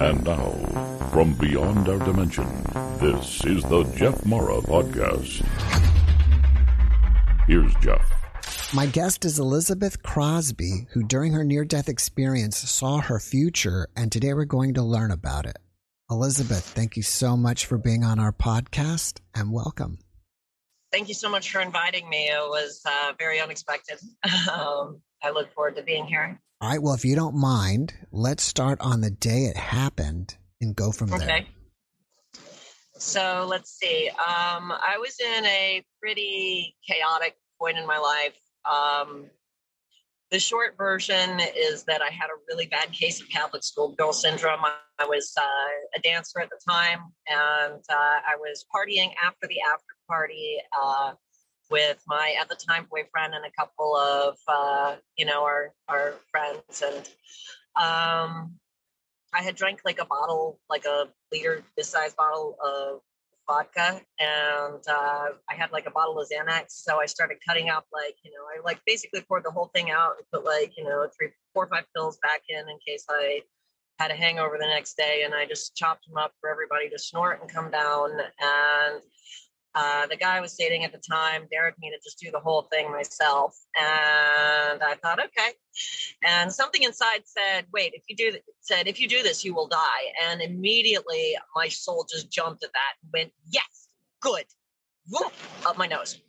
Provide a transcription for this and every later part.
And now, from beyond our dimension, this is the Jeff Mara Podcast. Here's Jeff. My guest is Elizabeth Crosby, who during her near death experience saw her future, and today we're going to learn about it. Elizabeth, thank you so much for being on our podcast and welcome. Thank you so much for inviting me. It was uh, very unexpected. Um, I look forward to being here. All right. Well, if you don't mind, let's start on the day it happened and go from there. Okay. there. So let's see. Um, I was in a pretty chaotic point in my life. Um, the short version is that I had a really bad case of Catholic schoolgirl syndrome. I, I was uh, a dancer at the time, and uh, I was partying after the after party uh, with my at the time boyfriend and a couple of uh, you know our our friends, and um, I had drank like a bottle, like a liter this size bottle of vodka, and uh, I had like a bottle of Xanax. So I started cutting up, like you know, I like basically poured the whole thing out and put like you know three, four, or five pills back in in case I had a hangover the next day, and I just chopped them up for everybody to snort and come down. And uh, the guy I was dating at the time dared me to just do the whole thing myself, and I thought, okay. And something inside said, "Wait, if you do th- said if you do this, you will die." And immediately, my soul just jumped at that and went, "Yes, good." Whoop, up my nose.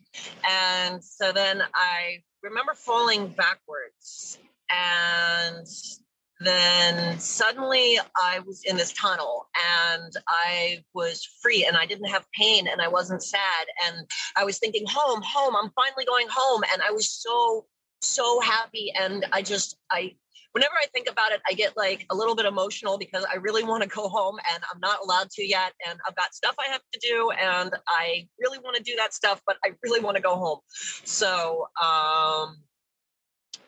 And so then I remember falling backwards, and then suddenly I was in this tunnel and I was free and I didn't have pain and I wasn't sad. And I was thinking, home, home, I'm finally going home. And I was so, so happy. And I just, I, whenever I think about it, I get like a little bit emotional because I really want to go home and I'm not allowed to yet. And I've got stuff I have to do and I really want to do that stuff, but I really want to go home. So, um,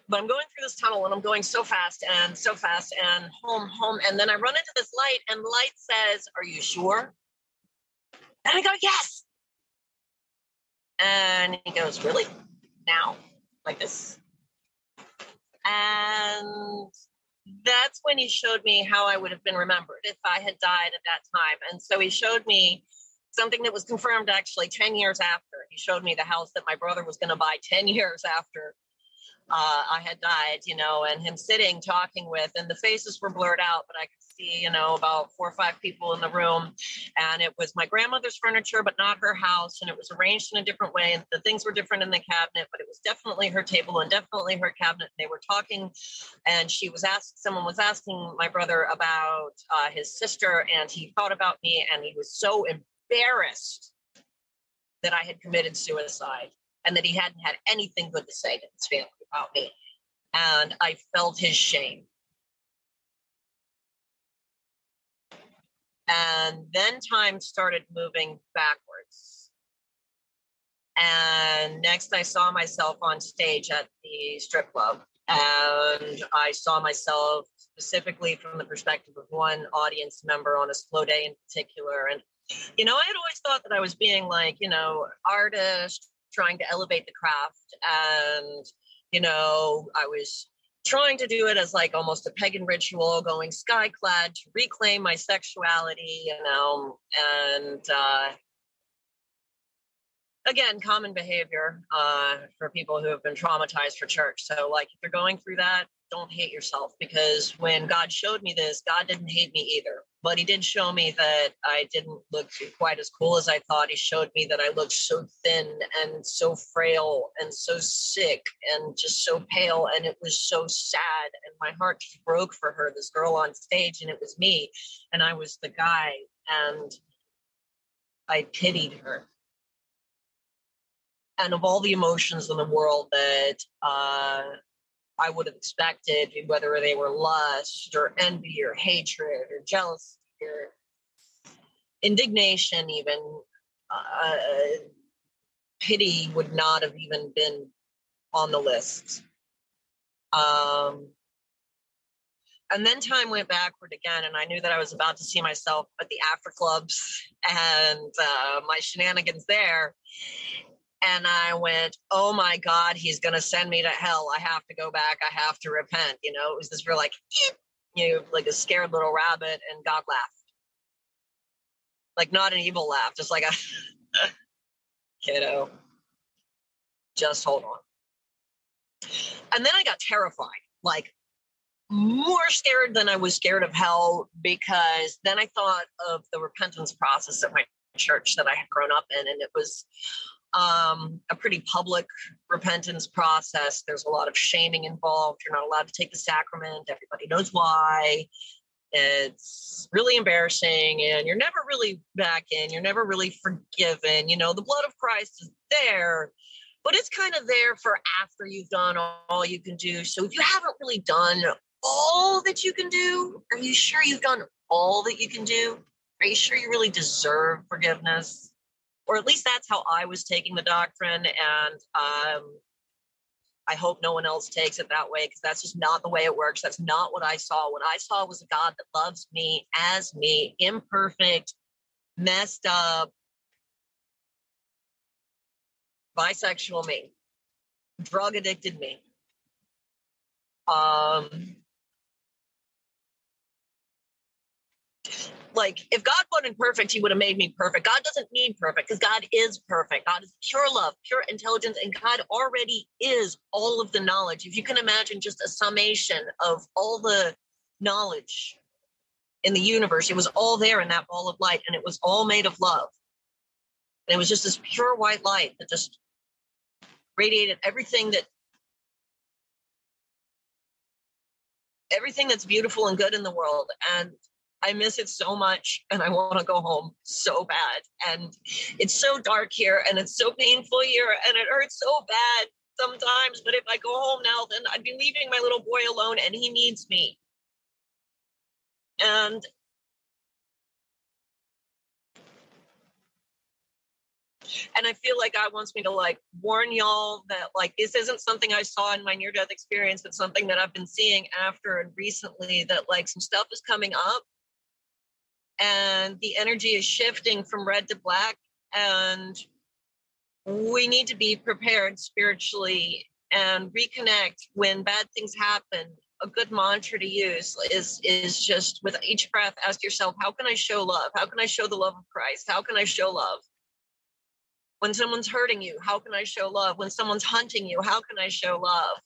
but I'm going through this tunnel and I'm going so fast and so fast and home, home. And then I run into this light and light says, Are you sure? And I go, Yes. And he goes, Really? Now? Like this. And that's when he showed me how I would have been remembered if I had died at that time. And so he showed me something that was confirmed actually 10 years after. He showed me the house that my brother was going to buy 10 years after uh, I had died, you know, and him sitting talking with, and the faces were blurred out, but I could see, you know, about four or five people in the room. And it was my grandmother's furniture, but not her house. And it was arranged in a different way. And the things were different in the cabinet, but it was definitely her table and definitely her cabinet. They were talking, and she was asked, someone was asking my brother about uh, his sister, and he thought about me, and he was so embarrassed that I had committed suicide and that he hadn't had anything good to say to his family about me. And I felt his shame. And then time started moving backwards. And next, I saw myself on stage at the strip club. And I saw myself specifically from the perspective of one audience member on a slow day in particular. And, you know, I had always thought that I was being like, you know, artist, trying to elevate the craft. And, you know, I was trying to do it as like almost a pagan ritual, going sky clad to reclaim my sexuality, you know, and uh, again, common behavior uh, for people who have been traumatized for church. So, like, if you're going through that, don't hate yourself because when God showed me this, God didn't hate me either. But He did show me that I didn't look quite as cool as I thought. He showed me that I looked so thin and so frail and so sick and just so pale. And it was so sad. And my heart just broke for her, this girl on stage, and it was me. And I was the guy. And I pitied her and of all the emotions in the world that uh, I would have expected, whether they were lust or envy or hatred or jealousy or indignation, even uh, pity would not have even been on the list. Um, and then time went backward again, and I knew that I was about to see myself at the after clubs and uh, my shenanigans there. And I went, oh my God, he's going to send me to hell. I have to go back. I have to repent. You know, it was this real like, you know, like a scared little rabbit, and God laughed. Like not an evil laugh, just like a kiddo. Just hold on. And then I got terrified, like more scared than I was scared of hell because then I thought of the repentance process at my church that I had grown up in, and it was um, a pretty public repentance process. There's a lot of shaming involved. You're not allowed to take the sacrament. Everybody knows why. It's really embarrassing, and you're never really back in. You're never really forgiven. You know, the blood of Christ is there, but it's kind of there for after you've done all you can do. So if you haven't really done all that you can do, are you sure you've done all that you can do? Are you sure you really deserve forgiveness? Or at least that's how I was taking the doctrine. And um, I hope no one else takes it that way because that's just not the way it works. That's not what I saw. What I saw was a God that loves me as me, imperfect, messed up, bisexual me, drug addicted me. Um, like if God wasn't perfect, he would have made me perfect. God doesn't need perfect because God is perfect. God is pure love, pure intelligence, and God already is all of the knowledge. If you can imagine just a summation of all the knowledge in the universe, it was all there in that ball of light, and it was all made of love. And it was just this pure white light that just radiated everything that everything that's beautiful and good in the world. And I miss it so much and I want to go home so bad. And it's so dark here and it's so painful here and it hurts so bad sometimes. But if I go home now, then I'd be leaving my little boy alone and he needs me. And and I feel like God wants me to like warn y'all that like this isn't something I saw in my near death experience. but something that I've been seeing after and recently that like some stuff is coming up and the energy is shifting from red to black and we need to be prepared spiritually and reconnect when bad things happen. A good mantra to use is is just with each breath ask yourself how can i show love? How can i show the love of christ? How can i show love? When someone's hurting you how can i show love? When someone's hunting you how can i show love?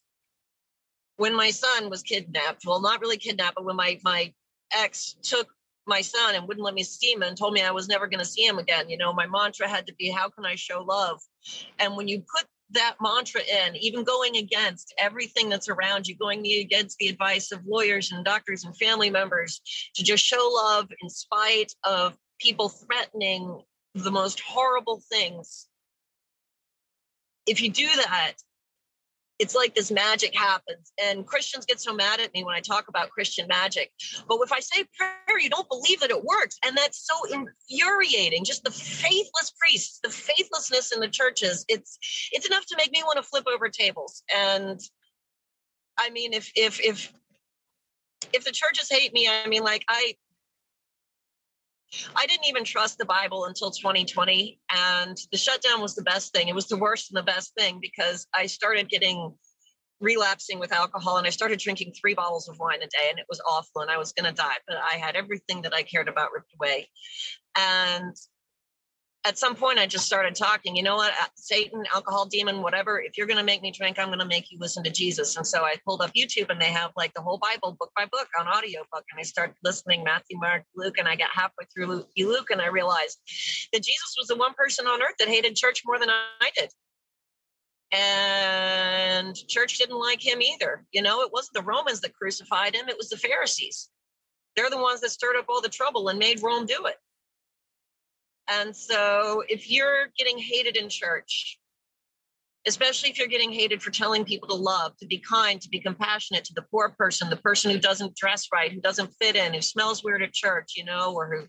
When my son was kidnapped well not really kidnapped but when my my ex took my son and wouldn't let me see him and told me I was never going to see him again. You know, my mantra had to be, how can I show love? And when you put that mantra in, even going against everything that's around you, going against the advice of lawyers and doctors and family members to just show love in spite of people threatening the most horrible things. If you do that, it's like this magic happens. And Christians get so mad at me when I talk about Christian magic. But if I say prayer, you don't believe that it works. And that's so infuriating. Just the faithless priests, the faithlessness in the churches, it's it's enough to make me want to flip over tables. And I mean, if if if if the churches hate me, I mean, like I I didn't even trust the Bible until 2020. And the shutdown was the best thing. It was the worst and the best thing because I started getting relapsing with alcohol and I started drinking three bottles of wine a day and it was awful and I was going to die. But I had everything that I cared about ripped away. And at some point I just started talking, you know what, uh, Satan, alcohol demon, whatever, if you're going to make me drink, I'm going to make you listen to Jesus. And so I pulled up YouTube and they have like the whole Bible book by book on audiobook. And I started listening Matthew, Mark, Luke, and I got halfway through Luke and I realized that Jesus was the one person on earth that hated church more than I did. And church didn't like him either. You know, it wasn't the Romans that crucified him, it was the Pharisees. They're the ones that stirred up all the trouble and made Rome do it. And so if you're getting hated in church, especially if you're getting hated for telling people to love, to be kind, to be compassionate to the poor person, the person who doesn't dress right, who doesn't fit in, who smells weird at church, you know, or who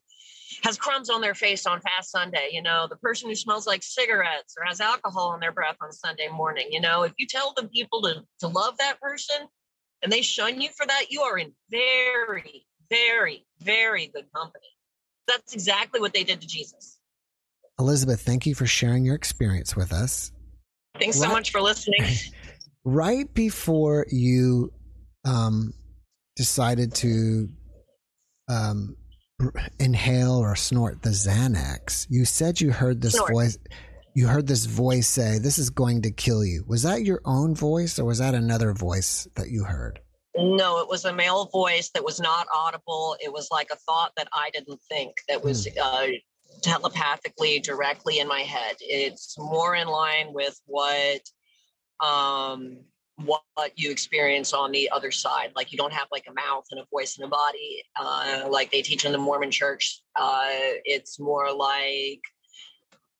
has crumbs on their face on fast Sunday, you know, the person who smells like cigarettes or has alcohol on their breath on Sunday morning, you know, if you tell the people to, to love that person and they shun you for that, you are in very, very, very good company. That's exactly what they did to Jesus. Elizabeth, thank you for sharing your experience with us. Thanks right, so much for listening. Right before you um, decided to um, inhale or snort the Xanax, you said you heard this snort. voice. You heard this voice say, "This is going to kill you." Was that your own voice, or was that another voice that you heard? No, it was a male voice that was not audible. It was like a thought that I didn't think that was mm. uh, telepathically directly in my head. It's more in line with what um, what you experience on the other side. Like you don't have like a mouth and a voice and a body, uh, like they teach in the Mormon church. Uh, it's more like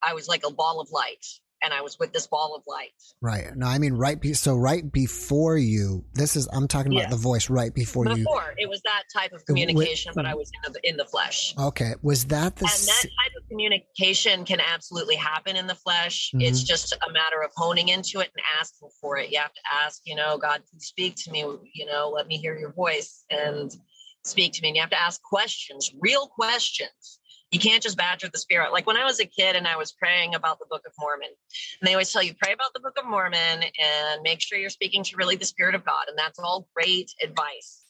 I was like a ball of light and I was with this ball of light. Right. No, I mean right. Be- so right before you, this is I'm talking about yes. the voice right before, before you. Before it was that type of communication, with, but I was in the, in the flesh. Okay. Was that the? And that type of communication can absolutely happen in the flesh. Mm-hmm. It's just a matter of honing into it and asking for it. You have to ask, you know, God, speak to me. You know, let me hear your voice and speak to me. And you have to ask questions, real questions you can't just badger the spirit. Like when I was a kid and I was praying about the Book of Mormon, and they always tell you, pray about the Book of Mormon and make sure you're speaking to really the Spirit of God. And that's all great advice.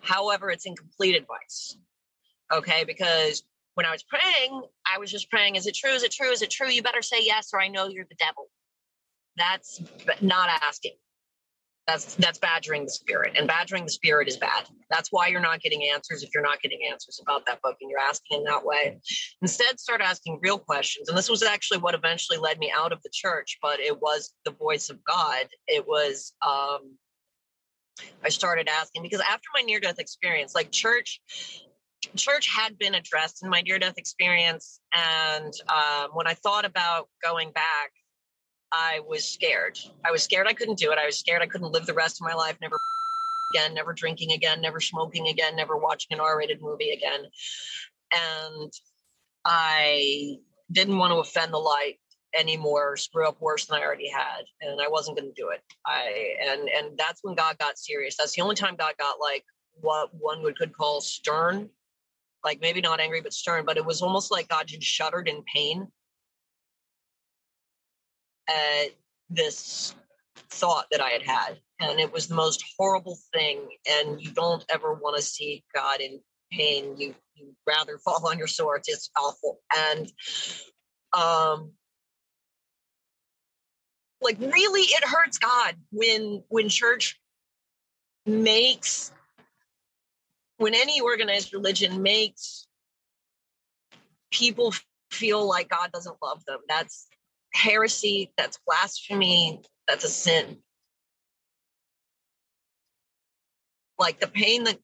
However, it's incomplete advice. Okay. Because when I was praying, I was just praying, is it true? Is it true? Is it true? You better say yes, or I know you're the devil. That's not asking. That's that's badgering the spirit, and badgering the spirit is bad. That's why you're not getting answers if you're not getting answers about that book, and you're asking in that way. Instead, start asking real questions. And this was actually what eventually led me out of the church, but it was the voice of God. It was um, I started asking because after my near death experience, like church, church had been addressed in my near death experience, and um, when I thought about going back I was scared. I was scared I couldn't do it. I was scared I couldn't live the rest of my life, never again, never drinking again, never smoking again, never watching an R rated movie again. And I didn't want to offend the light anymore, screw up worse than I already had. And I wasn't going to do it. I, and, and that's when God got serious. That's the only time God got like what one would could call stern, like maybe not angry, but stern, but it was almost like God just shuddered in pain this thought that I had had. And it was the most horrible thing. And you don't ever want to see God in pain. You, you rather fall on your sword. It's awful. And um like really it hurts God when when church makes when any organized religion makes people feel like God doesn't love them. That's heresy, that's blasphemy, that's a sin. Like the pain that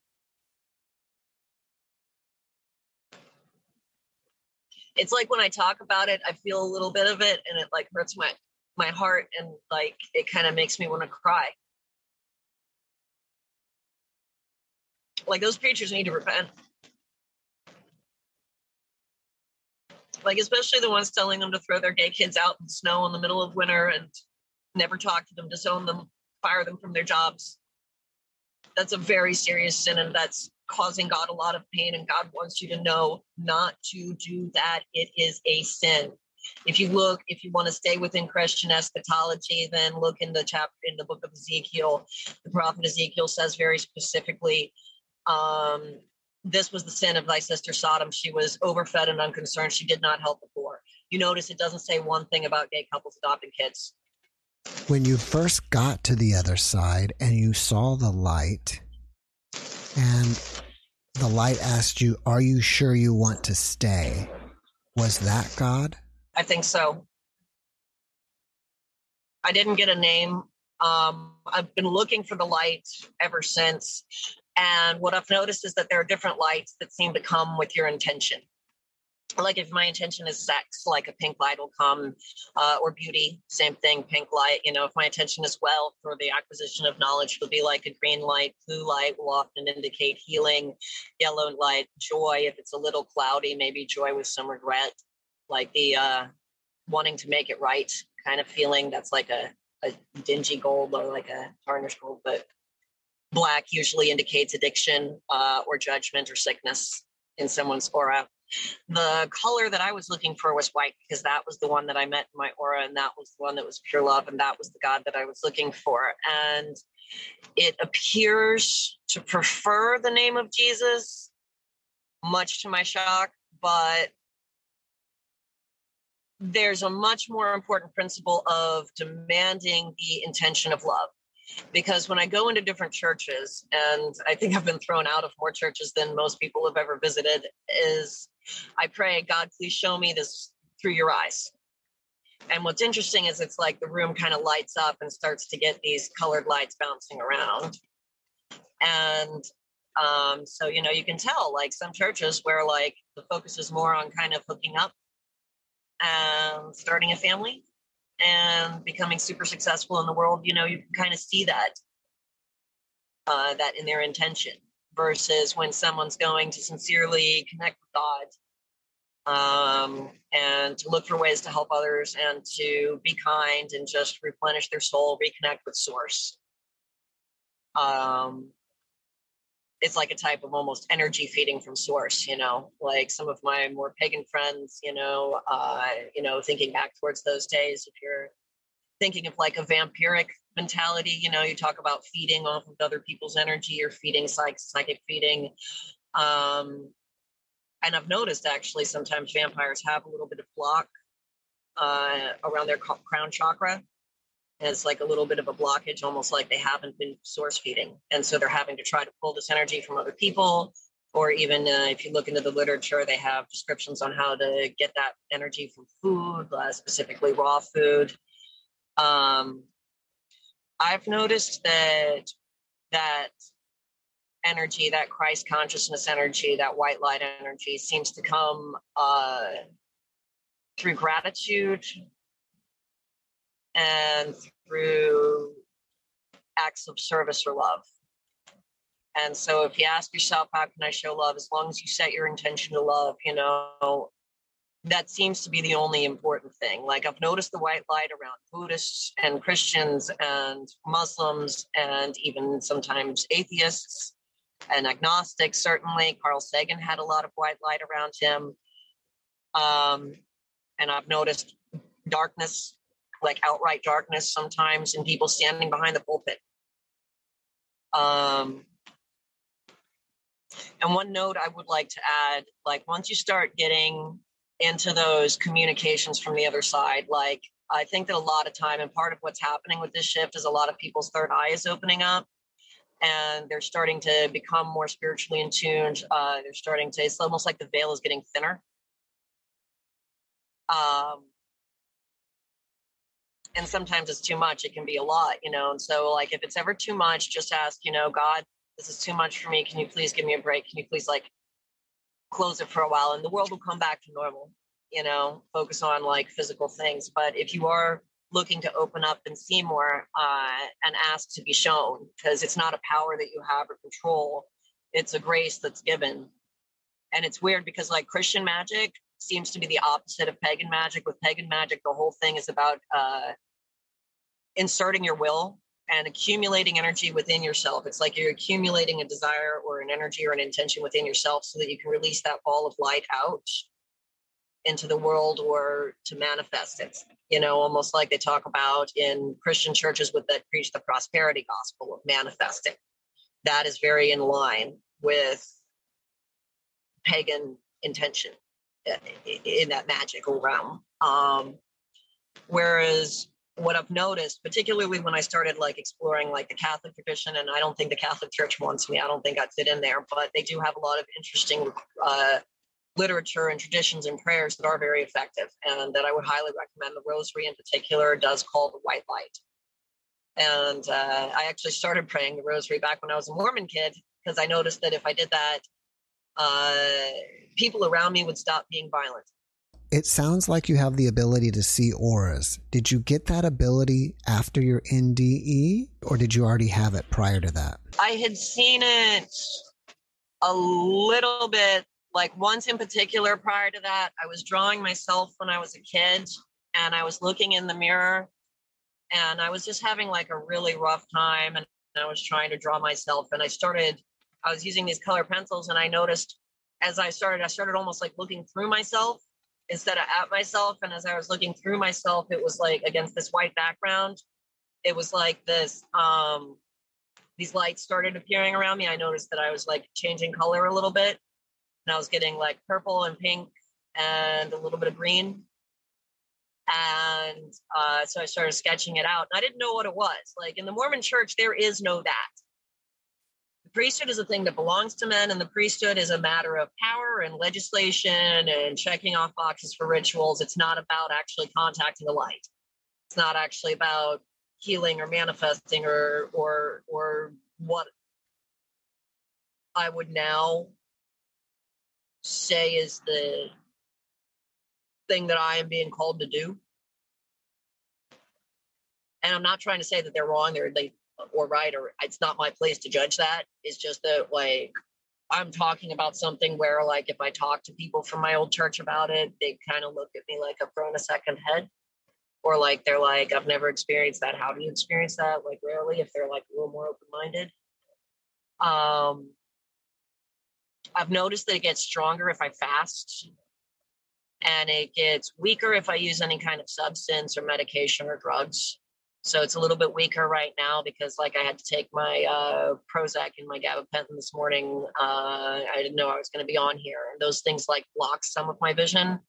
it's like when I talk about it, I feel a little bit of it and it like hurts my my heart and like it kind of makes me want to cry. Like those preachers need to repent. Like especially the ones telling them to throw their gay kids out in the snow in the middle of winter and never talk to them, disown them, fire them from their jobs. That's a very serious sin, and that's causing God a lot of pain. And God wants you to know not to do that. It is a sin. If you look, if you want to stay within Christian eschatology, then look in the chapter in the book of Ezekiel. The prophet Ezekiel says very specifically um, this was the sin of thy sister Sodom. She was overfed and unconcerned. She did not help the poor. You notice it doesn't say one thing about gay couples adopting kids. When you first got to the other side and you saw the light, and the light asked you, Are you sure you want to stay? Was that God? I think so. I didn't get a name. Um, I've been looking for the light ever since. And what I've noticed is that there are different lights that seem to come with your intention. Like if my intention is sex, like a pink light will come, uh, or beauty, same thing, pink light. You know, if my intention is wealth or the acquisition of knowledge, it'll be like a green light. Blue light will often indicate healing. Yellow light, joy. If it's a little cloudy, maybe joy with some regret, like the uh, wanting to make it right kind of feeling. That's like a, a dingy gold or like a tarnished gold, but Black usually indicates addiction uh, or judgment or sickness in someone's aura. The color that I was looking for was white because that was the one that I met in my aura, and that was the one that was pure love, and that was the God that I was looking for. And It appears to prefer the name of Jesus, much to my shock, but there's a much more important principle of demanding the intention of love. Because when I go into different churches, and I think I've been thrown out of more churches than most people have ever visited, is I pray, God, please show me this through your eyes. And what's interesting is it's like the room kind of lights up and starts to get these colored lights bouncing around. And um, so, you know, you can tell like some churches where like the focus is more on kind of hooking up and starting a family and becoming super successful in the world, you know, you can kind of see that uh, that in their intention versus when someone's going to sincerely connect with God um, and to look for ways to help others and to be kind and just replenish their soul, reconnect with source. Um, it's like a type of almost energy feeding from source, you know, like some of my more pagan friends, you know, uh, you know, thinking back towards those days, if you're thinking of like a vampiric mentality, you know, you talk about feeding off of other people's energy or feeding psych- psychic feeding. Um, and I've noticed actually sometimes vampires have a little bit of block uh, around their crown chakra. It's like a little bit of a blockage, almost like they haven't been source feeding. And so they're having to try to pull this energy from other people. Or even uh, if you look into the literature, they have descriptions on how to get that energy from food, uh, specifically raw food. Um, I've noticed that that energy, that Christ consciousness energy, that white light energy seems to come uh, through gratitude and through acts of service or love. And so if you ask yourself, how can I show love? As long as you set your intention to love, you know, that seems to be the only important thing. Like I've noticed the white light around Buddhists and Christians and Muslims and even sometimes atheists and agnostics, certainly. Carl Sagan had a lot of white light around him. Um, and I've noticed darkness, like outright darkness sometimes and people standing behind the pulpit. Um, and one note I would like to add like, once you start getting into those communications from the other side, like, I think that a lot of time, and part of what's happening with this shift is a lot of people's third eye is opening up and they're starting to become more spiritually in tune. Uh, they're starting to, it's almost like the veil is getting thinner. Um, and sometimes it's too much. It can be a lot, you know. And so, like, if it's ever too much, just ask, you know, God, this is too much for me. Can you please give me a break? Can you please, like, close it for a while? And the world will come back to normal, you know, focus on like physical things. But if you are looking to open up and see more uh, and ask to be shown because it's not a power that you have or control it's a grace that's given and it's weird because like christian magic seems to be the opposite of pagan magic with pagan magic the whole thing is about uh, inserting your will and accumulating energy within yourself it's like you're accumulating a desire or an energy or an intention within yourself so that you can release that ball of light out into the world or to manifest it you know, almost like they talk about in Christian churches with that preach the prosperity gospel of manifesting. That is very in line with pagan intention uh, in that magical realm. Um, whereas what I've noticed, particularly when I started like exploring like the Catholic tradition, and I don't think the Catholic Church wants me. I don't think I'd fit in there, but they do have a lot of interesting uh, literature and traditions and prayers that are very effective and that I would highly recommend. The rosary in particular does call the white light. And uh, I actually started praying the rosary back when I was a Mormon kid because I noticed that if I did that, uh, people around me would stop being violent. It sounds like you have the ability to see auras. Did you get that ability after your NDE or did you already have it prior to that? I had seen it a little bit like once in particular prior to that, I was drawing myself when I was a kid and I was looking in the mirror and I was just having like a really rough time and I was trying to draw myself and I started I was using these color pencils and I noticed as I started I started almost like looking through myself instead of at myself and as I was looking through myself it was like against this white background it was like this um these lights started appearing around me, I noticed that I was like changing color a little bit. And I was getting like purple and pink and a little bit of green. And uh, so I started sketching it out. And I didn't know what it was. Like in the Mormon church, there is no that. The priesthood is a thing that belongs to men, and the priesthood is a matter of power and legislation and checking off boxes for rituals. It's not about actually contacting the light. It's not actually about healing or manifesting or or or what I would now say is the thing that I am being called to do. And I'm not trying to say that they're wrong or they or right or it's not my place to judge that. It's just that like I'm talking about something where like if I talk to people from my old church about it, they kind of look at me like I've grown a second head. Or like they're like i've never experienced that. How do you experience that? Like rarely if they're like a little more open-minded. Um i've noticed that it gets stronger if i fast. And it gets weaker if i use any kind of substance or medication or drugs so it's a little bit weaker right now because like i had to take my uh, prozac and my gabapentin this morning uh, i didn't know i was going to be on here those things like block some of my vision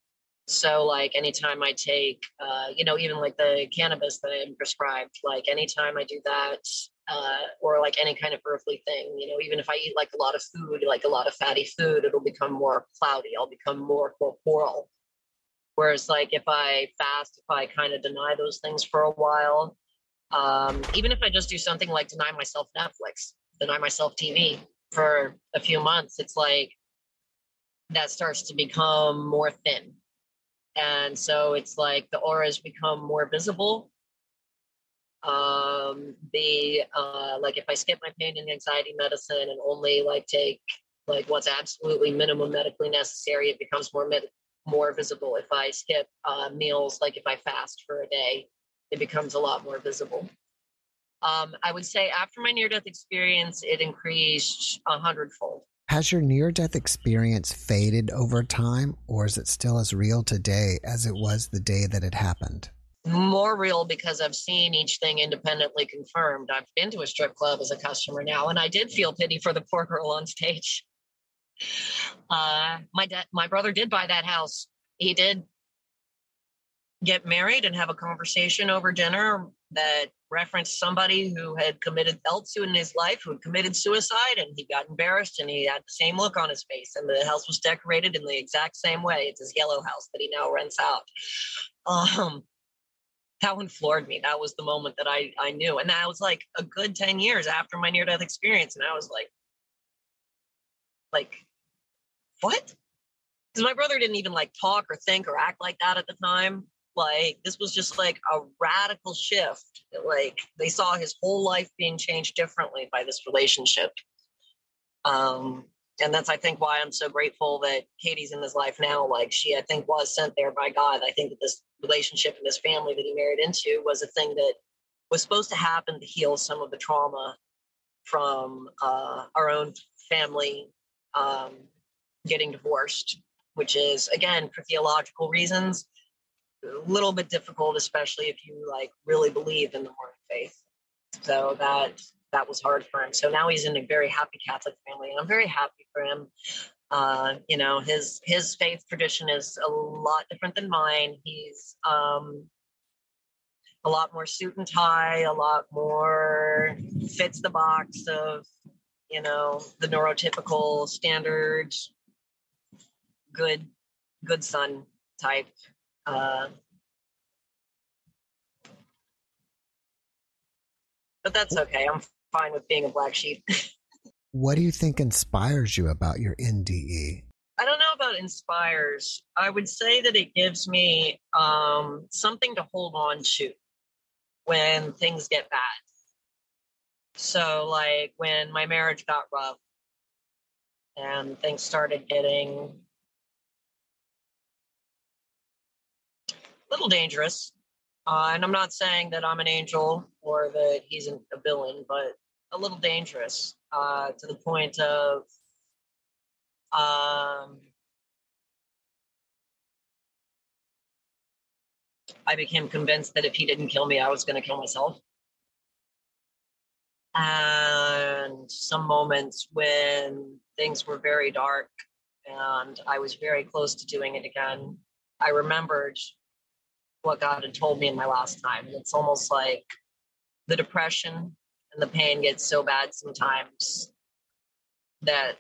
so, like, anytime I take, uh, you know, even like the cannabis that I'm prescribed, like, anytime I do that, uh, or like any kind of earthly thing, you know, even if I eat like a lot of food, like a lot of fatty food, it'll become more cloudy. I'll become more corporal. Whereas, like, if I fast, if I kind of deny those things for a while, um, even if I just do something like deny myself Netflix, deny myself TV for a few months, it's like that starts to become more thin. And so it's like the auras become more visible. Um the uh like if i skip my pain and anxiety medicine and only like take like what's absolutely minimum medically necessary it becomes more med- more visible. If i skip uh meals like if i fast for a day it becomes a lot more visible um i would say after my near death experience it increased a hundredfold has your near death experience faded over time, or is it still as real today as it was the day that it happened? More real because I've seen each thing independently confirmed. I've been to a strip club as a customer now, and I did feel pity for the poor girl on stage. Uh, my dad, my brother did buy that house. He did get married and have a conversation over dinner that referenced somebody who had committed else in his life who had committed suicide and he got embarrassed and he had the same look on his face and the house was decorated in the exact same way. It's his yellow house that he now rents out. Um that one floored me. That was the moment that i i knew. And that was like a good 10 years after my near death experience and i was like like what? Because my brother didn't even like talk or think or act like that at the time like this was just like a radical shift like they saw his whole life being changed differently by this relationship. Um and that's i think why i'm so grateful that katie's in his life now. Like she i think was sent there by god. I think that this relationship and this family that he married into was a thing that was supposed to happen to heal some of the trauma from uh, our own family um, getting divorced which is again for theological reasons a little bit difficult, especially if you like really believe in the Mormon faith. So that that was hard for him. So now he's in a very happy Catholic family, and I'm very happy for him. Uh, you know, his his faith tradition is a lot different than mine. He's um, a lot more suit and tie, a lot more fits the box of you know the neurotypical standard good good son type uh, but that's okay. I'm fine with being a black sheep. what do you think inspires you about your NDE? I don't know about inspires. I would say that it gives me um, something to hold on to when things get bad. So, like when my marriage got rough and things started getting little dangerous. Uh, and I'm not saying that I'm an angel or that he's an, a villain, but a little dangerous uh, to the point of um, I became convinced that if he didn't kill me, I was going to kill myself. and some moments when things were very dark and I was very close to doing it again. I remembered what God had told me in my last time. And it's almost like the depression and the pain gets so bad sometimes that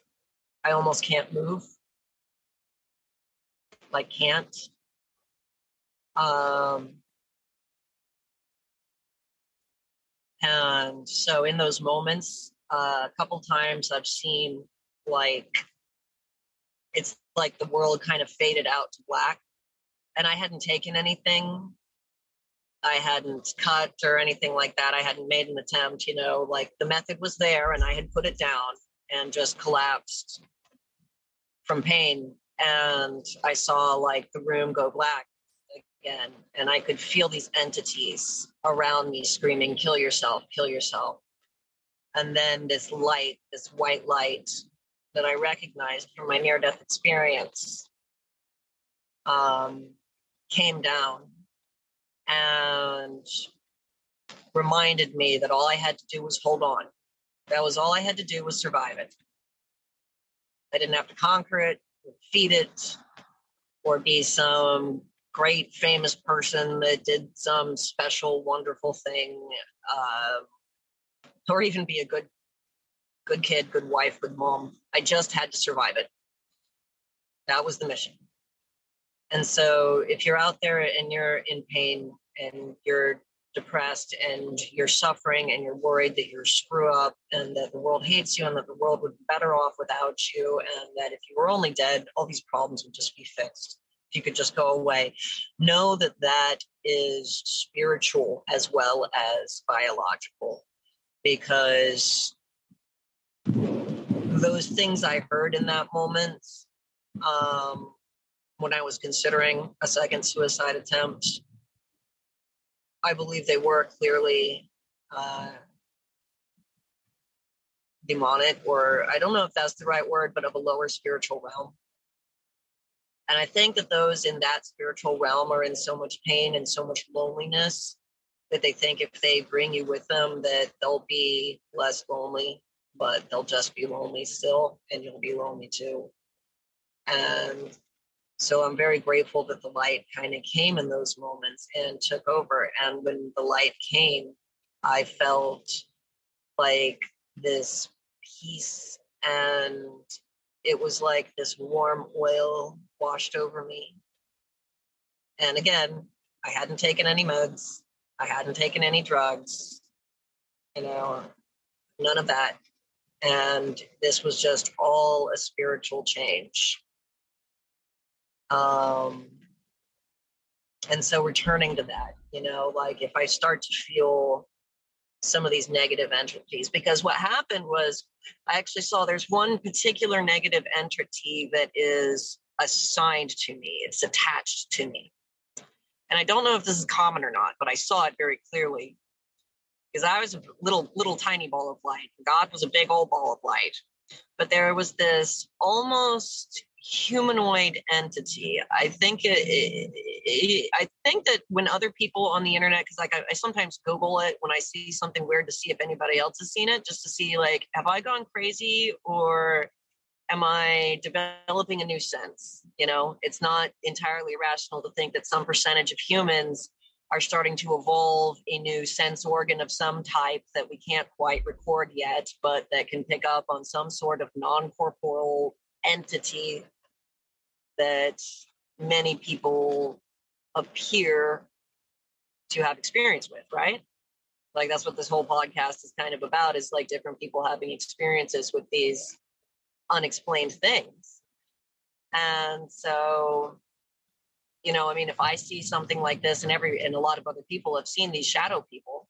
I almost can't move. Like can't. Um, and so in those moments, uh, a couple times I've seen like it's like the world kind of faded out to black and I hadn't taken anything. I hadn't cut or anything like that. I hadn't made an attempt, you know, like the method was there and I had put it down and just collapsed from pain. And I saw like the room go black again. And I could feel these entities around me screaming, kill yourself, kill yourself. And then this light, this white light that I recognized from my near death experience um, came down and reminded me that all I had to do was hold on. That was all I had to do was survive it. I didn't have to conquer it, defeat it, or be some great famous person that did some special, wonderful thing, uh, or even be a good, good kid, good wife, good mom. I just had to survive it. That was the mission. And so if you're out there and you're in pain and you're depressed and you're suffering and you're worried that you're screw up and that the world hates you and that the world would be better off without you and that if you were only dead all these problems would just be fixed. If you could just go away. Know that that is spiritual as well as biological because those things i heard in that moment um, when I was considering a second suicide attempt. I believe they were clearly uh, demonic, or I don't know if that's the right word, but of a lower spiritual realm. And I think that those in that spiritual realm are in so much pain and so much loneliness that they think if they bring you with them, that they'll be less lonely, but they'll just be lonely still, and you'll be lonely too. And so I'm very grateful that the light kind of came in those moments and took over. And when the light came, I felt like this peace and it was like this warm oil washed over me. And again, I hadn't taken any meds, I hadn't taken any drugs, you know, none of that. And this was just all a spiritual change. Um, and so returning to that, you know, like if I start to feel some of these negative entities, because what happened was I actually saw there's one particular negative entity that is assigned to me, it's attached to me. And I don't know if this is common or not, but I saw it very clearly because I was a little, little tiny ball of light. God was a big old ball of light. But there was this almost humanoid entity. I think it, it, it, I think that when other people on the internet, because like I, I, sometimes Google it when I see something weird to see if anybody else has seen it, just to see like, have I gone crazy or am I developing a new sense? You know, it's not entirely rational to think that some percentage of humans are starting to evolve a new sense organ of some type that we can't quite record yet, but that can pick up on some sort of non corporeal entity that many people appear to have experience with, right? Like that's what this whole podcast is kind of about is like different people having experiences with these unexplained things. And so, you know, I mean, if I see something like this and every and a lot of other people have seen these shadow people,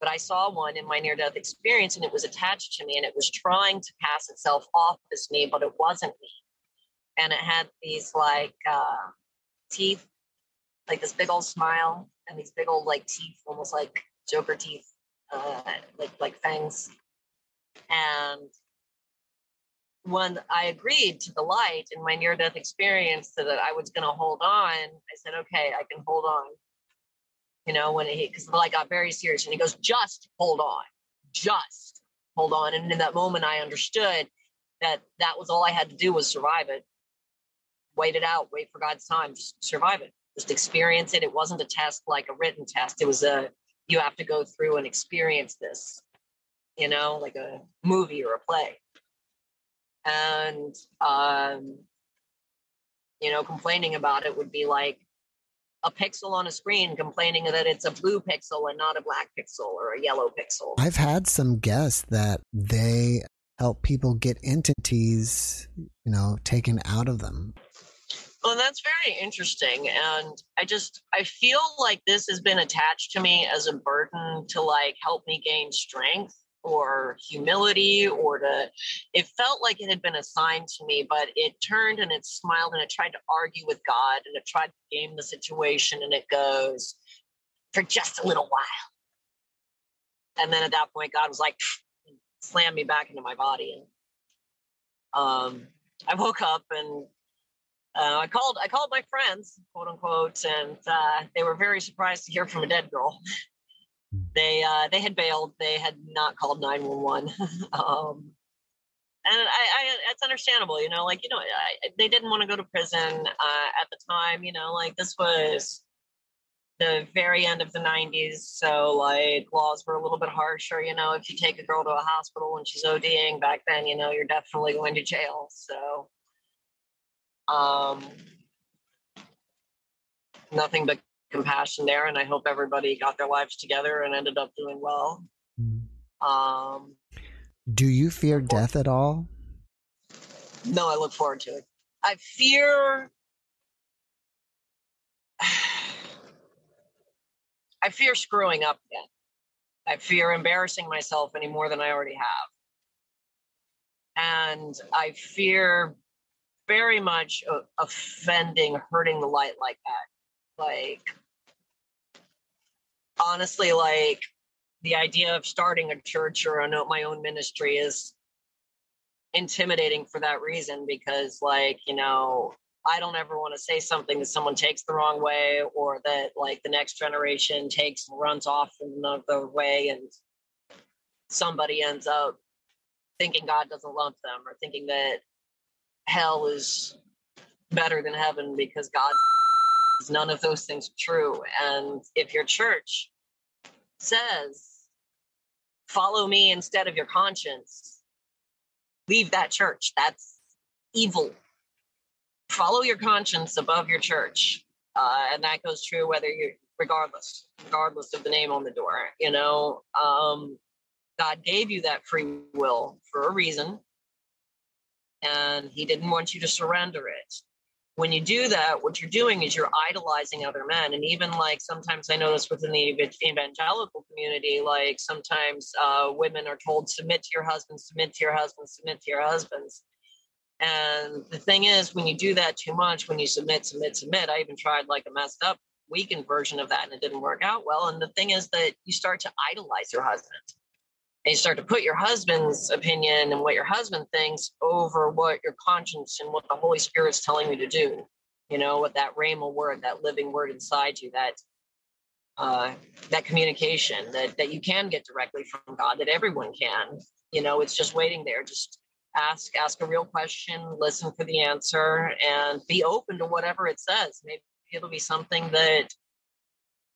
but I saw one in my near death experience and it was attached to me and it was trying to pass itself off as me, but it wasn't me and it had these like uh, teeth, like this big old smile and these big old like teeth, almost like Joker teeth, uh, like like fangs. And when I agreed to the light in my near death experience so that I was going to hold on, I said, okay, I can hold on. You know, when he, because the light got very serious and he goes, just hold on. just hold on. And in that moment, I understood that that was all I had to do was survive it, wait it out, wait for God's time, just survive it, just experience it. It wasn't a test like a written test. It was a, you have to go through and experience this, you know, like a movie or a play. And, um, you know, complaining about it would be like a pixel on a screen complaining that it's a blue pixel and not a black pixel or a yellow pixel. I've had some guests that they help people get entities, you know, taken out of them. Well, that's very interesting. And I just, I feel like this has been attached to me as a burden to like help me gain strength or humility or to it felt like it had been assigned to me but it turned and it smiled and it tried to argue with god and it tried to game the situation and it goes for just a little while and then at that point god was like slammed me back into my body and um i woke up and uh, I called I called my friends, quote unquote, and uh, they were very surprised to hear from a dead girl. They uh, they had bailed. They had not called nine one one. Um, and I, I, it's understandable, you know, like you know, I, they didn't want to go to prison uh, at the time. You know, like this was the very end of the 90s so like laws were a little bit harsher you know if you take a girl to a hospital when she's oding back then you know you're definitely going to jail so um nothing but compassion there, and I hope everybody got their lives together and ended up doing well. Mm. Um, Do you fear death at all? No, I look forward to it. I fear. I fear screwing up again. I fear embarrassing myself any more than I already have. And I fear very much offending, hurting the light like that. Like, honestly, like the idea of starting a church or a, my own ministry is intimidating for that reason because, like, you know, I don't ever want to say something that someone takes the wrong way or that like the next generation takes and runs off in another way and somebody ends up thinking God doesn't love them or thinking that hell is better than heaven because God none of those things are true. And if your church says, follow me instead of your conscience, leave that church. That's evil. Follow your conscience above your church. Uh, and that goes true whether you're regardless, regardless of the name on the door. You know, um, God gave you that free will for a reason, and He didn't want you to surrender it when you do that, what you're doing is you're idolizing other men. And even like sometimes I notice within the evangelical community, like sometimes uh, women are told, submit to your husband, submit to your husband, submit to your husbands. And the thing is, when you do that too much, when you submit, submit, submit, I even tried like a messed up weakened version of that and it didn't work out well. And the thing is that you start to idolize your husband and you start to put your husband's opinion and what your husband thinks over what your conscience and what the Holy Spirit's telling you to do. You know, what that rhema word, that living word inside you, that uh, that communication that that you can get directly from God, that everyone can. You know, it's just waiting there. Just ask ask a real question, listen for the answer, and be open to whatever it says. Maybe it'll be something that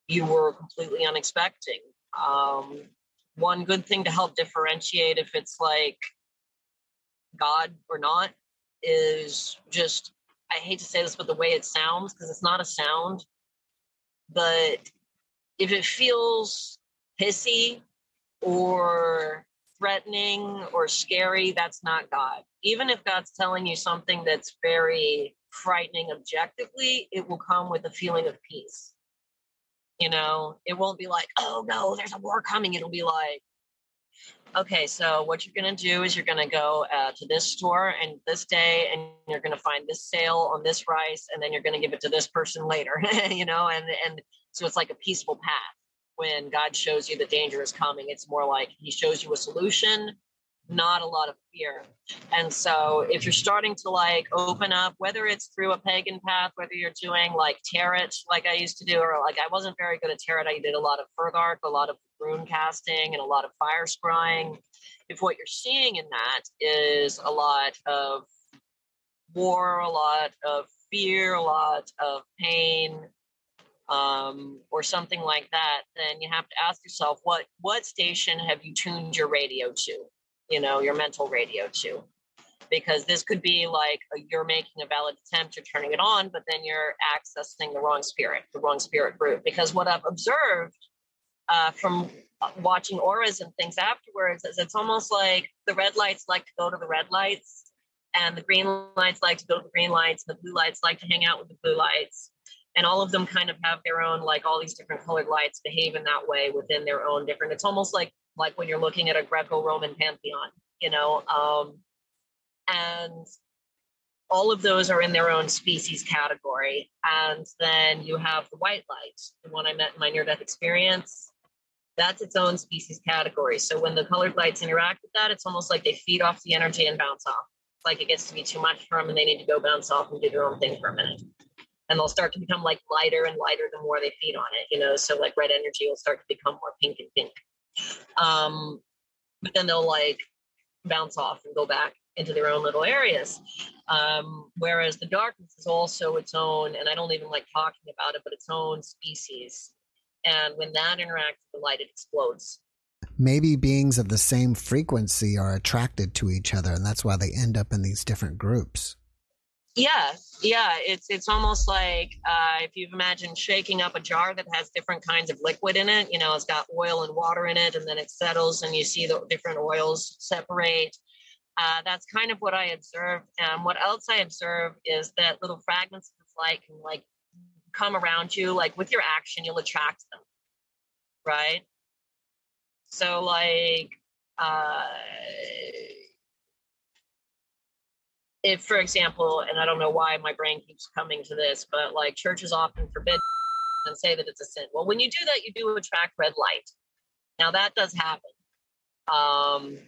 you were completely unexpecting. Um, one good thing to help differentiate if it's like God or not is just I hate to say this, but the way it sounds, because it's not a sound, but if it feels pissy or threatening or scary, that's not God. Even if God's telling you something that's very frightening objectively, it will come with a feeling of peace. You know, it won't be like, oh no, there's a war coming. It'll be like, okay, so what you're going to do is you're going to go uh, to this store and this day, and you're going to find this sale on this rice, and then you're going to give it to this person later, you know, and and so it's like a peaceful path. When God shows you the danger is coming, it's more like He shows you a solution not a lot of fear. And so if you're starting to like open up, whether it's through a pagan path, whether you're doing like tarot, like I used to do, or like I wasn't very good at tarot, I did a lot of Futhark, a lot of rune casting, and a lot of fire scrying. If what you're seeing in that is a lot of war, a lot of fear, a lot of pain, um, or something like that, then you have to ask yourself what what station have you tuned your radio to? You know your mental radio too. because this could be like you're making a valid attempt you're turning it on but then you're accessing the wrong spirit the wrong spirit group because what i've observed uh, from watching auras and things afterwards is it's almost like the red lights like to go to the red lights and the green lights like to go to the green lights and the blue lights like to hang out with the blue lights and all of them kind of have their own like all these different colored lights behave in that way within their own different it's almost like like when you're looking at a Greco-Roman pantheon, you know, um, and all of those are in their own species category. And then you have the white light, the one I met in my near-death experience. That's its own species category. So when the colored lights interact with that, it's almost like they feed off the energy and bounce off. It's like it gets to be too much for them and they need to go bounce off and do their own thing for a minute. And they'll start to become like lighter and lighter the more they feed on it, you know. So like red energy will start to become more pink and pink. Um, but then they'll like bounce off and go back into their own little areas. Um, whereas the darkness is also its own, and I don't even like talking about it, but its own species. And when that interacts with the light, it explodes. Maybe beings of the same frequency are attracted to each other, and that's why they end up in these different groups. Yeah, yeah. It's it's almost like uh, if you've imagined shaking up a jar that has different kinds of liquid in it. You know, it's got oil and water in it, and then it settles, and you see the different oils separate. Uh, that's kind of what I observed. And what else I observe is that little fragments of light can like come around you. Like with your action, you'll attract them, right? So like. Uh, if, for example, and I don't know why my brain keeps coming to this, but like churches often forbid and say that it's a sin. Well, when you do that, you do attract red light. Now that does happen. Um,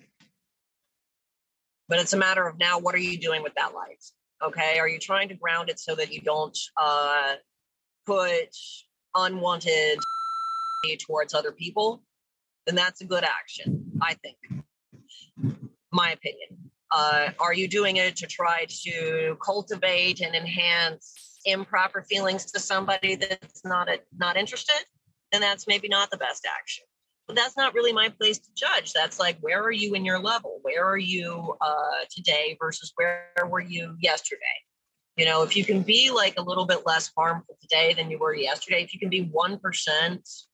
but it's a matter of now, what are you doing with that light? Okay. Are you trying to ground it so that you don't uh, put unwanted towards other people? Then that's a good action, I think. My opinion. Uh, are you doing it to try to cultivate and enhance improper feelings to somebody that's not a, not interested? Then that's maybe not the best action. But that's not really my place to judge. That's like, where are you in your level? Where are you uh, today versus where were you yesterday? You know, if you can be like a little bit less harmful today than you were yesterday, if you can be 1%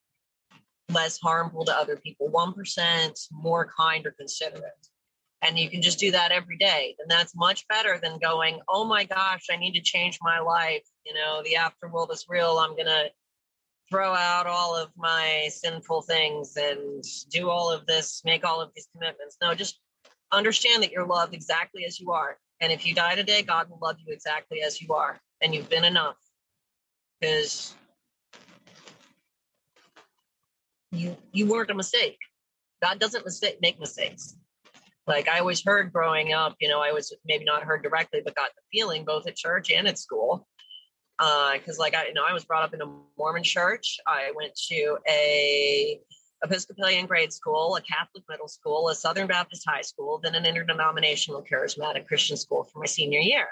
less harmful to other people, 1% more kind or considerate, and you can just do that every day then that's much better than going oh my gosh i need to change my life. You know the afterworld is real. I'm gonna throw out all of my sinful things and do all of this make all of these commitments. No just understand that you're loved exactly as you are and if you die today god will love you exactly as you are and you've been enough. Because you you weren't a mistake. God doesn't mistake, make mistakes like I always heard growing up, you know, I was maybe not heard directly, but got the feeling both at church and at school. Because, uh, like, I, you know, I was brought up in a Mormon church. I went to a Episcopalian grade school, a Catholic middle school, a Southern Baptist high school, then an interdenominational charismatic Christian school for my senior year.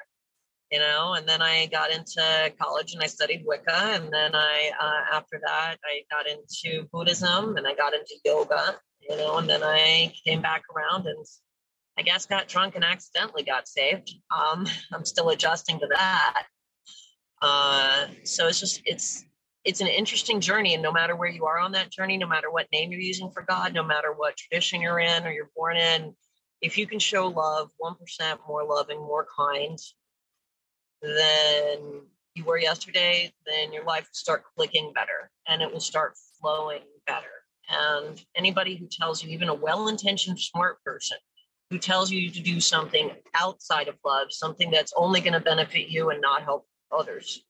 You know, and then I got into college and I studied Wicca, and then I, uh, after that, I got into Buddhism and I got into yoga you know, and then I came back around and I guess got drunk and accidentally got saved. Um, I'm still adjusting to that. Uh, so it's just it's it's an interesting journey, and no matter where you are on that journey, no matter what name you're using for God, no matter what tradition you're in or you're born in, if you can show love, one percent more loving, more kind than you were yesterday, then your life will start clicking better, and it will start flowing better. And anybody who tells you, even a well intentioned, smart person, who tells you to do something outside of love, something that's only going to benefit you and not help others,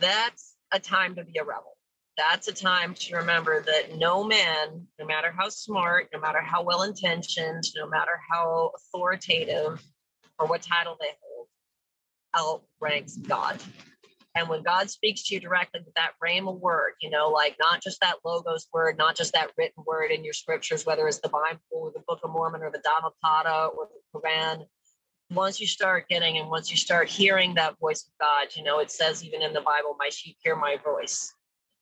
that's a time to be a rebel. that's a time to remember that no man, no matter how smart, no matter how well intentioned, no matter how authoritative or what title they outranks God. And when God speaks to you directly with that rhema word, you know, like not just that logos word, not just that written word in your scriptures, whether it's the Bible or the Book of Mormon or the Dhammapada or the Quran, once you start getting and once you start hearing that voice of God, you know, it says even in the Bible, my sheep hear my voice.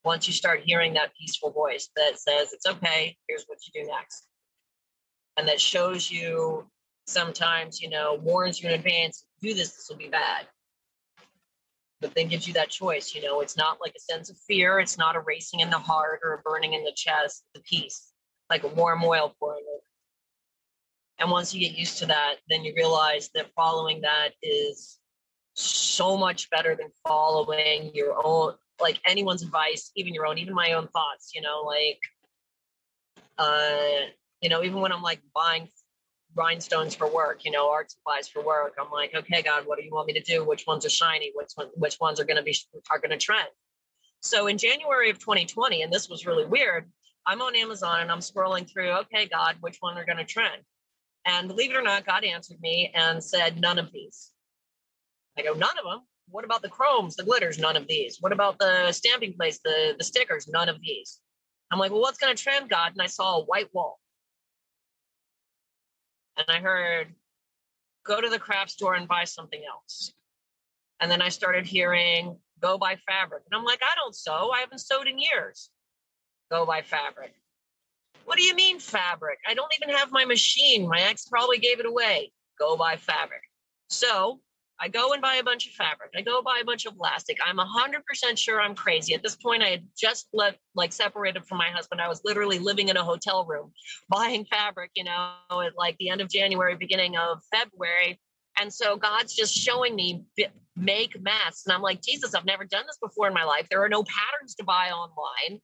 Once you start hearing that peaceful voice that says, it's okay, here's what you do next. And that shows you sometimes, you know, warns you in advance, do this, this will be bad but then gives you that choice. You know, it's not like a sense of fear. It's not a racing in the heart or a burning in the chest. The peace, like a warm oil pouring over. And once you get used to that, then you realize that following that is so much better than following your own, like anyone's advice, even your own, even my own thoughts. You know, like, uh, you know, even when I'm like buying rhinestones for work, you know, art supplies for work. I'm like, okay, God, what do you want me to do? Which ones are shiny? Which one, which ones are going to be are going to trend? So in January of 2020, and this was really weird. I'm on Amazon and I'm scrolling through. Okay, God, which one are going to trend? And believe it or not, God answered me and said, none of these. I go, none of them. What about the chromes, the glitters? None of these. What about the stamping plates, the the stickers? None of these. I'm like, well, what's going to trend, God? And I saw a white wall and I heard, go to the craft store and buy something else. And then I started hearing, go buy fabric. And I'm like, I don't sew. I haven't sewed in years. Go buy fabric. What do you mean fabric? I don't even have my machine. My ex probably gave it away. Go buy fabric. So I go and buy a bunch of fabric. I go buy a bunch of elastic. I'm 100% sure I'm crazy. At this point, I had just left, like separated from my husband. I was literally living in a hotel room buying fabric, you know, at like the end of January, beginning of February. And so God's just showing me make masks. And I'm like, Jesus, I've never done this before in my life. There are no patterns to buy online.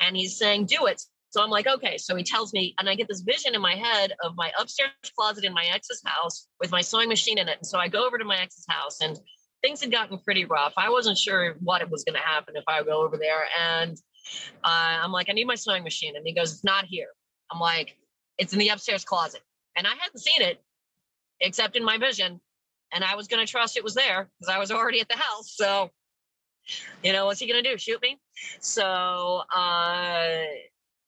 And he's saying, do it. So I'm like, okay. So he tells me, and I get this vision in my head of my upstairs closet in my ex's house with my sewing machine in it. And so I go over to my ex's house and things had gotten pretty rough. I wasn't sure what it was going to happen if I go over there. And uh, I'm like, I need my sewing machine. And he goes, it's not here. I'm like, it's in the upstairs closet. And I hadn't seen it except in my vision. And I was going to trust it was there because I was already at the house. So, you know, what's he going to do? Shoot me? So, uh,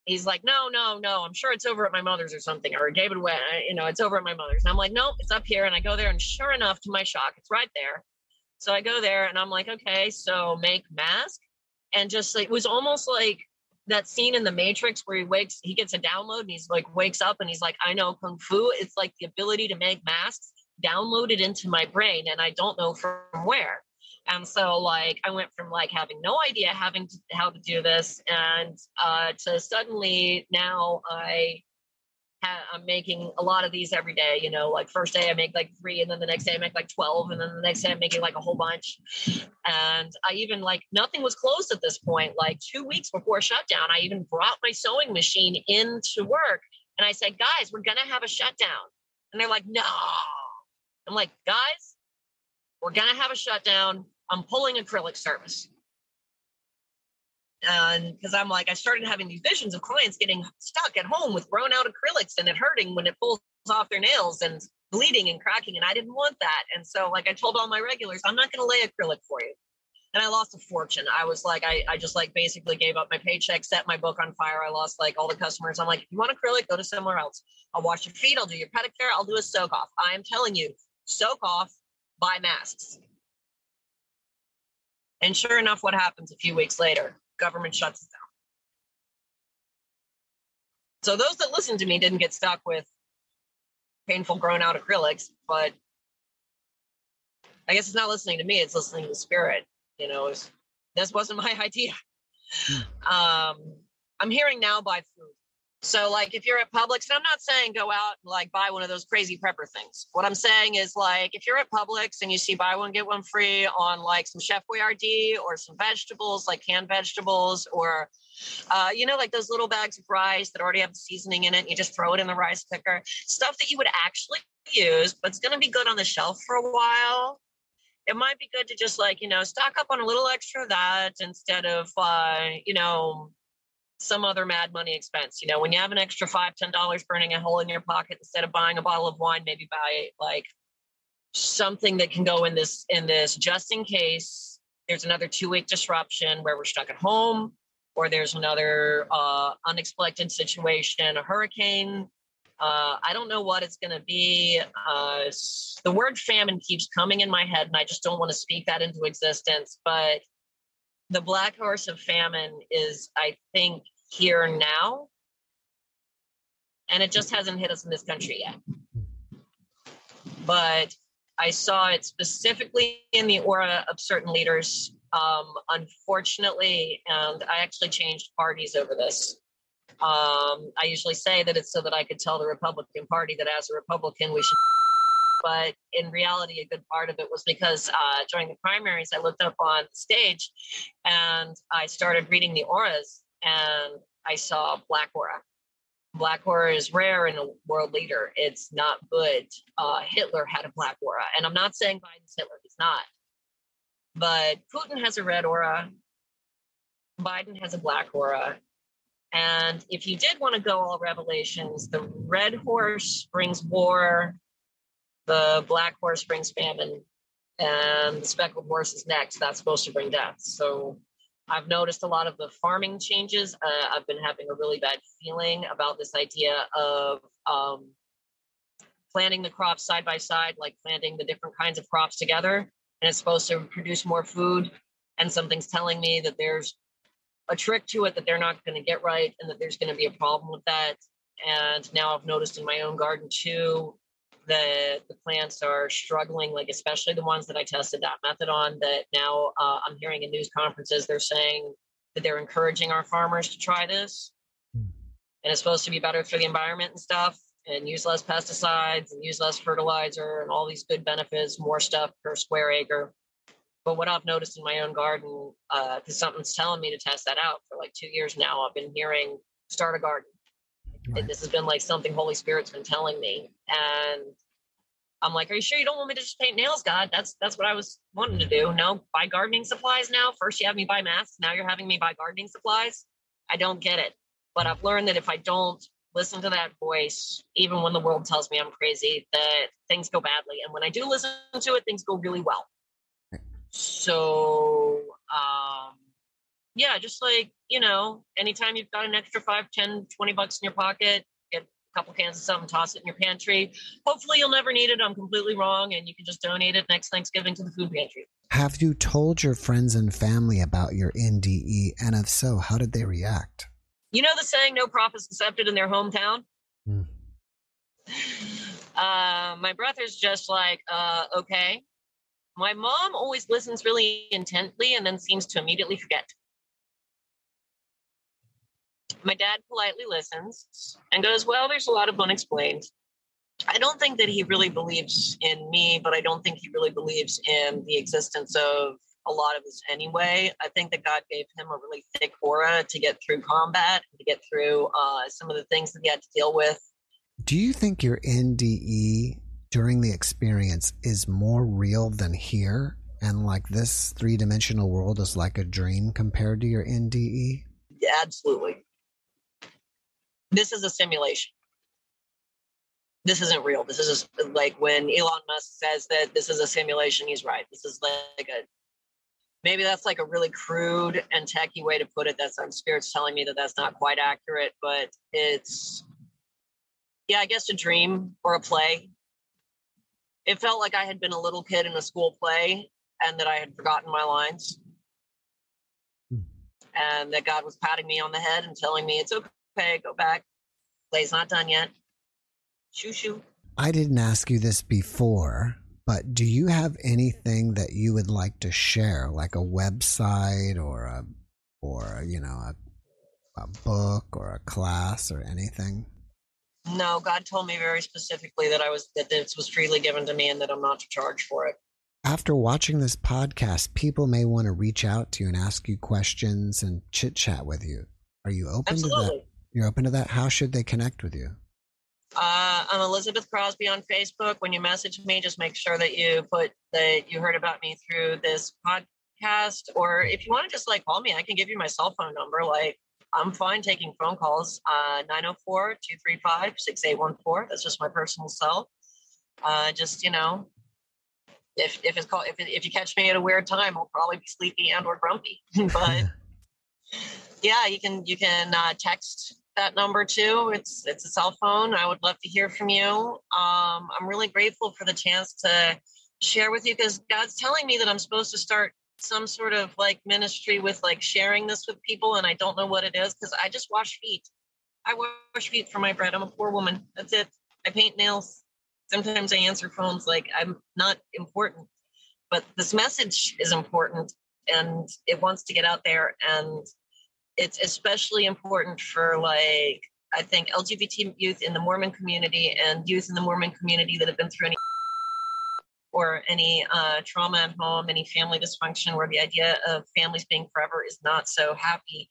he's like, no, no, no, I'm sure it's over at my mother's or something, or gave it away. Uh, you know, it's over at my mother's. And I'm like, nope, it's up here. And I go there, and sure enough, to my shock, it's right there. So I go there, and I'm like, okay, so make mask, and just like, it was almost like that scene in the Matrix where he wakes, he gets a download, and he's like wakes up, and he's like, I know kung fu. It's like the ability to make masks downloaded into my brain, and I don't know from where. And so like I went from like having no idea having to, how to do this and uh, to suddenly now I I'm making a lot of these every day, you know, like first day I make like three and then the next day I make like 12 and then the next day I'm making like a whole bunch. And I even like nothing was closed at this point. Like two weeks before shutdown, I even brought my sewing machine into work and I said, guys, we're to have a shutdown. And they're like, no. I'm like, guys, we're going to have a shutdown. I'm pulling acrylic service. And because I'm like, I started having these visions of clients getting stuck at home with grown out acrylics and it hurting when it pulls off their nails and bleeding and cracking. And I didn't want that. And so, like, I told all my regulars, I'm not going to lay acrylic for you. And I lost a fortune. I was like, I, I just like basically gave up my paycheck, set my book on fire. I lost like all the customers. I'm like, if you want acrylic, go to somewhere else. I'll wash your feet. I'll do your pedicure. I'll do a soak off. I am telling you, soak off, buy masks. And sure enough, what happens a few weeks later? Government shuts down. So those that listened to me didn't get stuck with painful grown out acrylics, but I guess it's not listening to me, it's listening to the spirit. You know, was, this wasn't my idea. Hmm. Um, I'm hearing now buy food. So, like, if you're at Publix, and I'm not saying go out and like buy one of those crazy prepper things. What I'm saying is, like, if you're at Publix and you see buy one get one free on like some Chef Boyardee or some vegetables, like canned vegetables, or uh, you know, like those little bags of rice that already have the seasoning in it, and you just throw it in the rice cooker, stuff that you would actually use, but it's going to be good on the shelf for a while. it might be good to just like, you know, stock up on a little extra of that instead of, uh, you know, some other mad money expense. You know, when you have an extra five, ten dollars burning a hole in your pocket, instead of buying a bottle of wine, maybe buy like something that can go in this in this just in case there's another two week disruption where we're stuck at home or there's another uh, unexpected situation, a hurricane. Uh, I don't know what it's going to be. Uh, the word famine keeps coming in my head, and I just don't want to speak that into existence. But the black horse of famine is, I think, here now. And it just hasn't hit us in this country yet. But I saw it specifically in the aura of certain leaders. Um, unfortunately, and I actually changed parties over this. Um, I usually say that it's so that I could tell the Republican Party that as a Republican, we should. But in reality, a good part of it was because uh, during the primaries, I looked up on stage and I started reading the auras, and I saw Black Aura. Black aura is rare in a world leader. It's not good. Uh, Hitler had a black aura, and I'm not saying Biden's Hitler. He's not. But Putin has a red aura. Biden has a black aura. And if you did want to go all revelations, the red horse brings war, the black horse brings famine, and the speckled horse is next. That's supposed to bring death. So I've noticed a lot of the farming changes. Uh, I've been having a really bad feeling about this idea of um, planting the crops side by side, like planting the different kinds of crops together, and it's supposed to produce more food. And something's telling me that there's a trick to it that they're not going to get right, and that there's going to be a problem with that. And now I've noticed in my own garden too that the plants are struggling, like especially the ones that I tested that method on. That now uh, I'm hearing in news conferences they're saying that they're encouraging our farmers to try this, and it's supposed to be better for the environment and stuff, and use less pesticides and use less fertilizer and all these good benefits, more stuff per square acre. But what I've noticed in my own garden, because uh, something's telling me to test that out for like two years now, I've been hearing start a garden Right. This has been like something Holy Spirit's been telling me. And I'm like, Are you sure you don't want me to just paint nails, God? That's that's what I was wanting to do. No, buy gardening supplies now. First you have me buy masks, now you're having me buy gardening supplies. I don't get it. But I've learned that if I don't listen to that voice, even when the world tells me I'm crazy, that things go badly. And when I do listen to it, things go really well. So um yeah, just like, you know, anytime you've got an extra five, 10, 20 bucks in your pocket, get a couple cans of something, toss it in your pantry. Hopefully you'll never need it. I'm completely wrong. And you can just donate it next Thanksgiving to the food pantry. Have you told your friends and family about your NDE? And if so, how did they react? You know the saying, no prophets accepted in their hometown? Mm. Uh, my brother's just like, uh, okay. My mom always listens really intently and then seems to immediately forget. My dad politely listens and goes, Well, there's a lot of unexplained. I don't think that he really believes in me, but I don't think he really believes in the existence of a lot of us anyway. I think that God gave him a really thick aura to get through combat, to get through uh, some of the things that he had to deal with. Do you think your NDE during the experience is more real than here? And like this three dimensional world is like a dream compared to your NDE? Yeah, absolutely this is a simulation. This isn't real. This is just like when Elon Musk says that this is a simulation, he's right. This is like a maybe that's like a really crude and tacky way to put it. That some spirits telling me that that's not quite accurate, but it's yeah, I guess a dream or a play. It felt like I had been a little kid in a school play and that I had forgotten my lines. Hmm. And that God was patting me on the head and telling me it's okay okay, go back. Play's not done yet. Shoo shoo. I didn't ask you this before, but do you have anything that you would like to share, like a website or a, or you know, a, a book or a class or anything? No, God told me very specifically that I was that this was freely given to me and that I'm not to charge for it. After watching this podcast, people may want to reach out to you and ask you questions and chit chat with you. Are you open Absolutely. to that? You're open to that? How should they connect with you? Uh, I'm Elizabeth Crosby on Facebook. When you message me, just make sure that you put that you heard about me through this podcast. Or if you want to just like call me, I can give you my cell phone number. Like, I'm fine taking phone calls. Uh, 904 235 6814. That's just my personal cell. Uh, just, you know, if, if it's called, if, if you catch me at a weird time, I'll probably be sleepy and or grumpy. but yeah, you can, you can uh, text that number too. It's it's a cell phone. I would love to hear from you. Um, I'm really grateful for the chance to share with you because God's telling me that I'm supposed to start some sort of like ministry with like sharing this with people, and I don't know what it is because I just wash feet. I wash feet for my bread. I'm a poor woman. That's it. I paint nails. Sometimes I answer phones like I'm not important, but this message is important and it wants to get out there. And it's especially important for like I think LGBT youth in the Mormon community and youth in the Mormon community that have been through any or any uh, trauma at home, any family dysfunction, where the idea of families being forever is not so happy.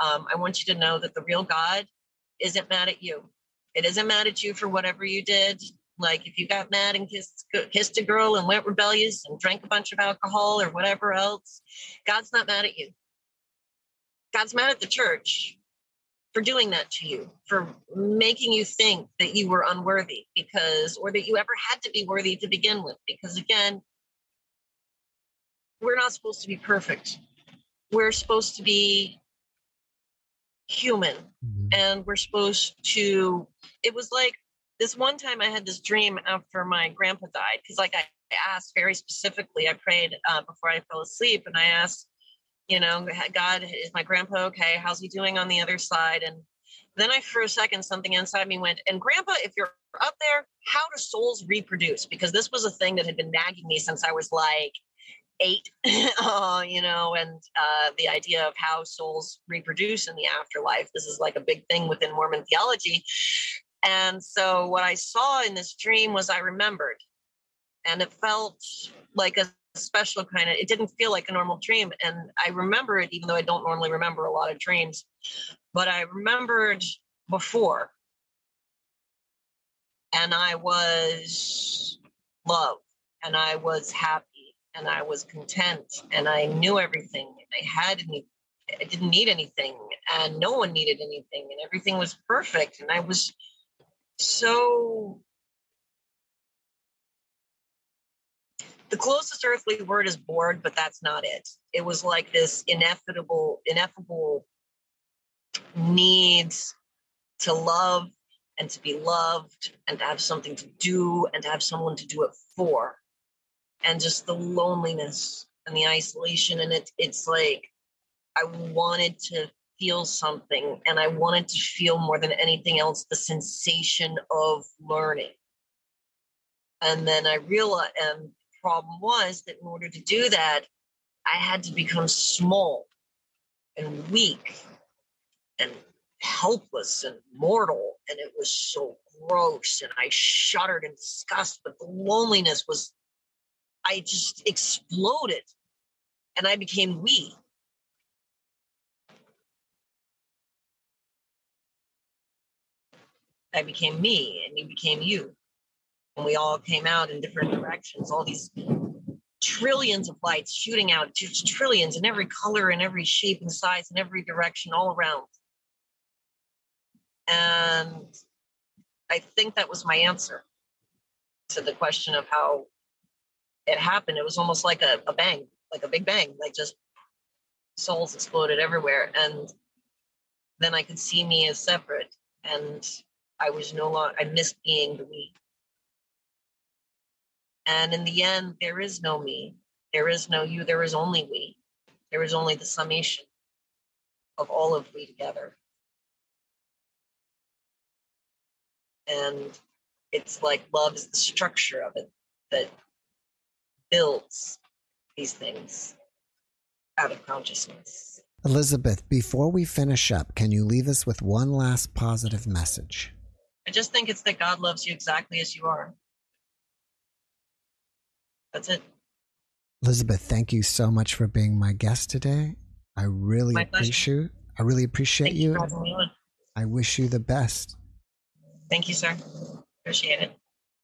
Um, I want you to know that the real God isn't mad at you. It isn't mad at you for whatever you did. Like if you got mad and kissed, kissed a girl and went rebellious and drank a bunch of alcohol or whatever else, God's not mad at you. God's mad at the church for doing that to you, for making you think that you were unworthy because, or that you ever had to be worthy to begin with. Because again, we're not supposed to be perfect. We're supposed to be human mm-hmm. and we're supposed to, it was like this one time I had this dream after my grandpa died because, like, I asked very specifically, I prayed uh, before I fell asleep and I asked, you know, God, is my grandpa okay? How's he doing on the other side? And then I, for a second, something inside me went, and grandpa, if you're up there, how do souls reproduce? Because this was a thing that had been nagging me since I was like eight, uh, you know, and uh, the idea of how souls reproduce in the afterlife. This is like a big thing within Mormon theology. And so what I saw in this dream was I remembered, and it felt like a special kind of it didn't feel like a normal dream. And i remember it even though i don't normally remember a lot of dreams but i remembered before. And i was love and i was happy and i was content and i knew everything i had any i didn't need anything and no one needed anything and everything was perfect and i was so the closest earthly word is bored, but that's not it. It was like this ineffable, ineffable needs to love and to be loved and to have something to do and to have someone to do it for. And just the loneliness and the isolation. And it, it's like I wanted to feel something and I wanted to feel more than anything else the sensation of learning. And then I realized, and problem was that in order to do that, I had to become small and weak and helpless and mortal. And it was so gross. And I shuddered in disgust, but the loneliness was, I just exploded and I became we. I became me and you became you we all came out in different directions, all these trillions of lights shooting out, trillions in every color and every shape and size and every direction all around. And I think that was my answer to the question of how it happened. It was almost like a, a bang, like a big bang, like just souls exploded everywhere. And then I could see me as separate. And I was no longer, I missed being the we. And in the end, there is no me, there is no you, there is only we. There is only the summation of all of we together. And it's like love is the structure of it that builds these things out of consciousness. Elizabeth, before we finish up, can you leave us with one last positive message? I just think it's that God loves you exactly as you are. That's it. Elizabeth, thank you so much for being my guest today. I really appreciate I really appreciate thank you. I wish you the best. Thank you, sir. Appreciate it.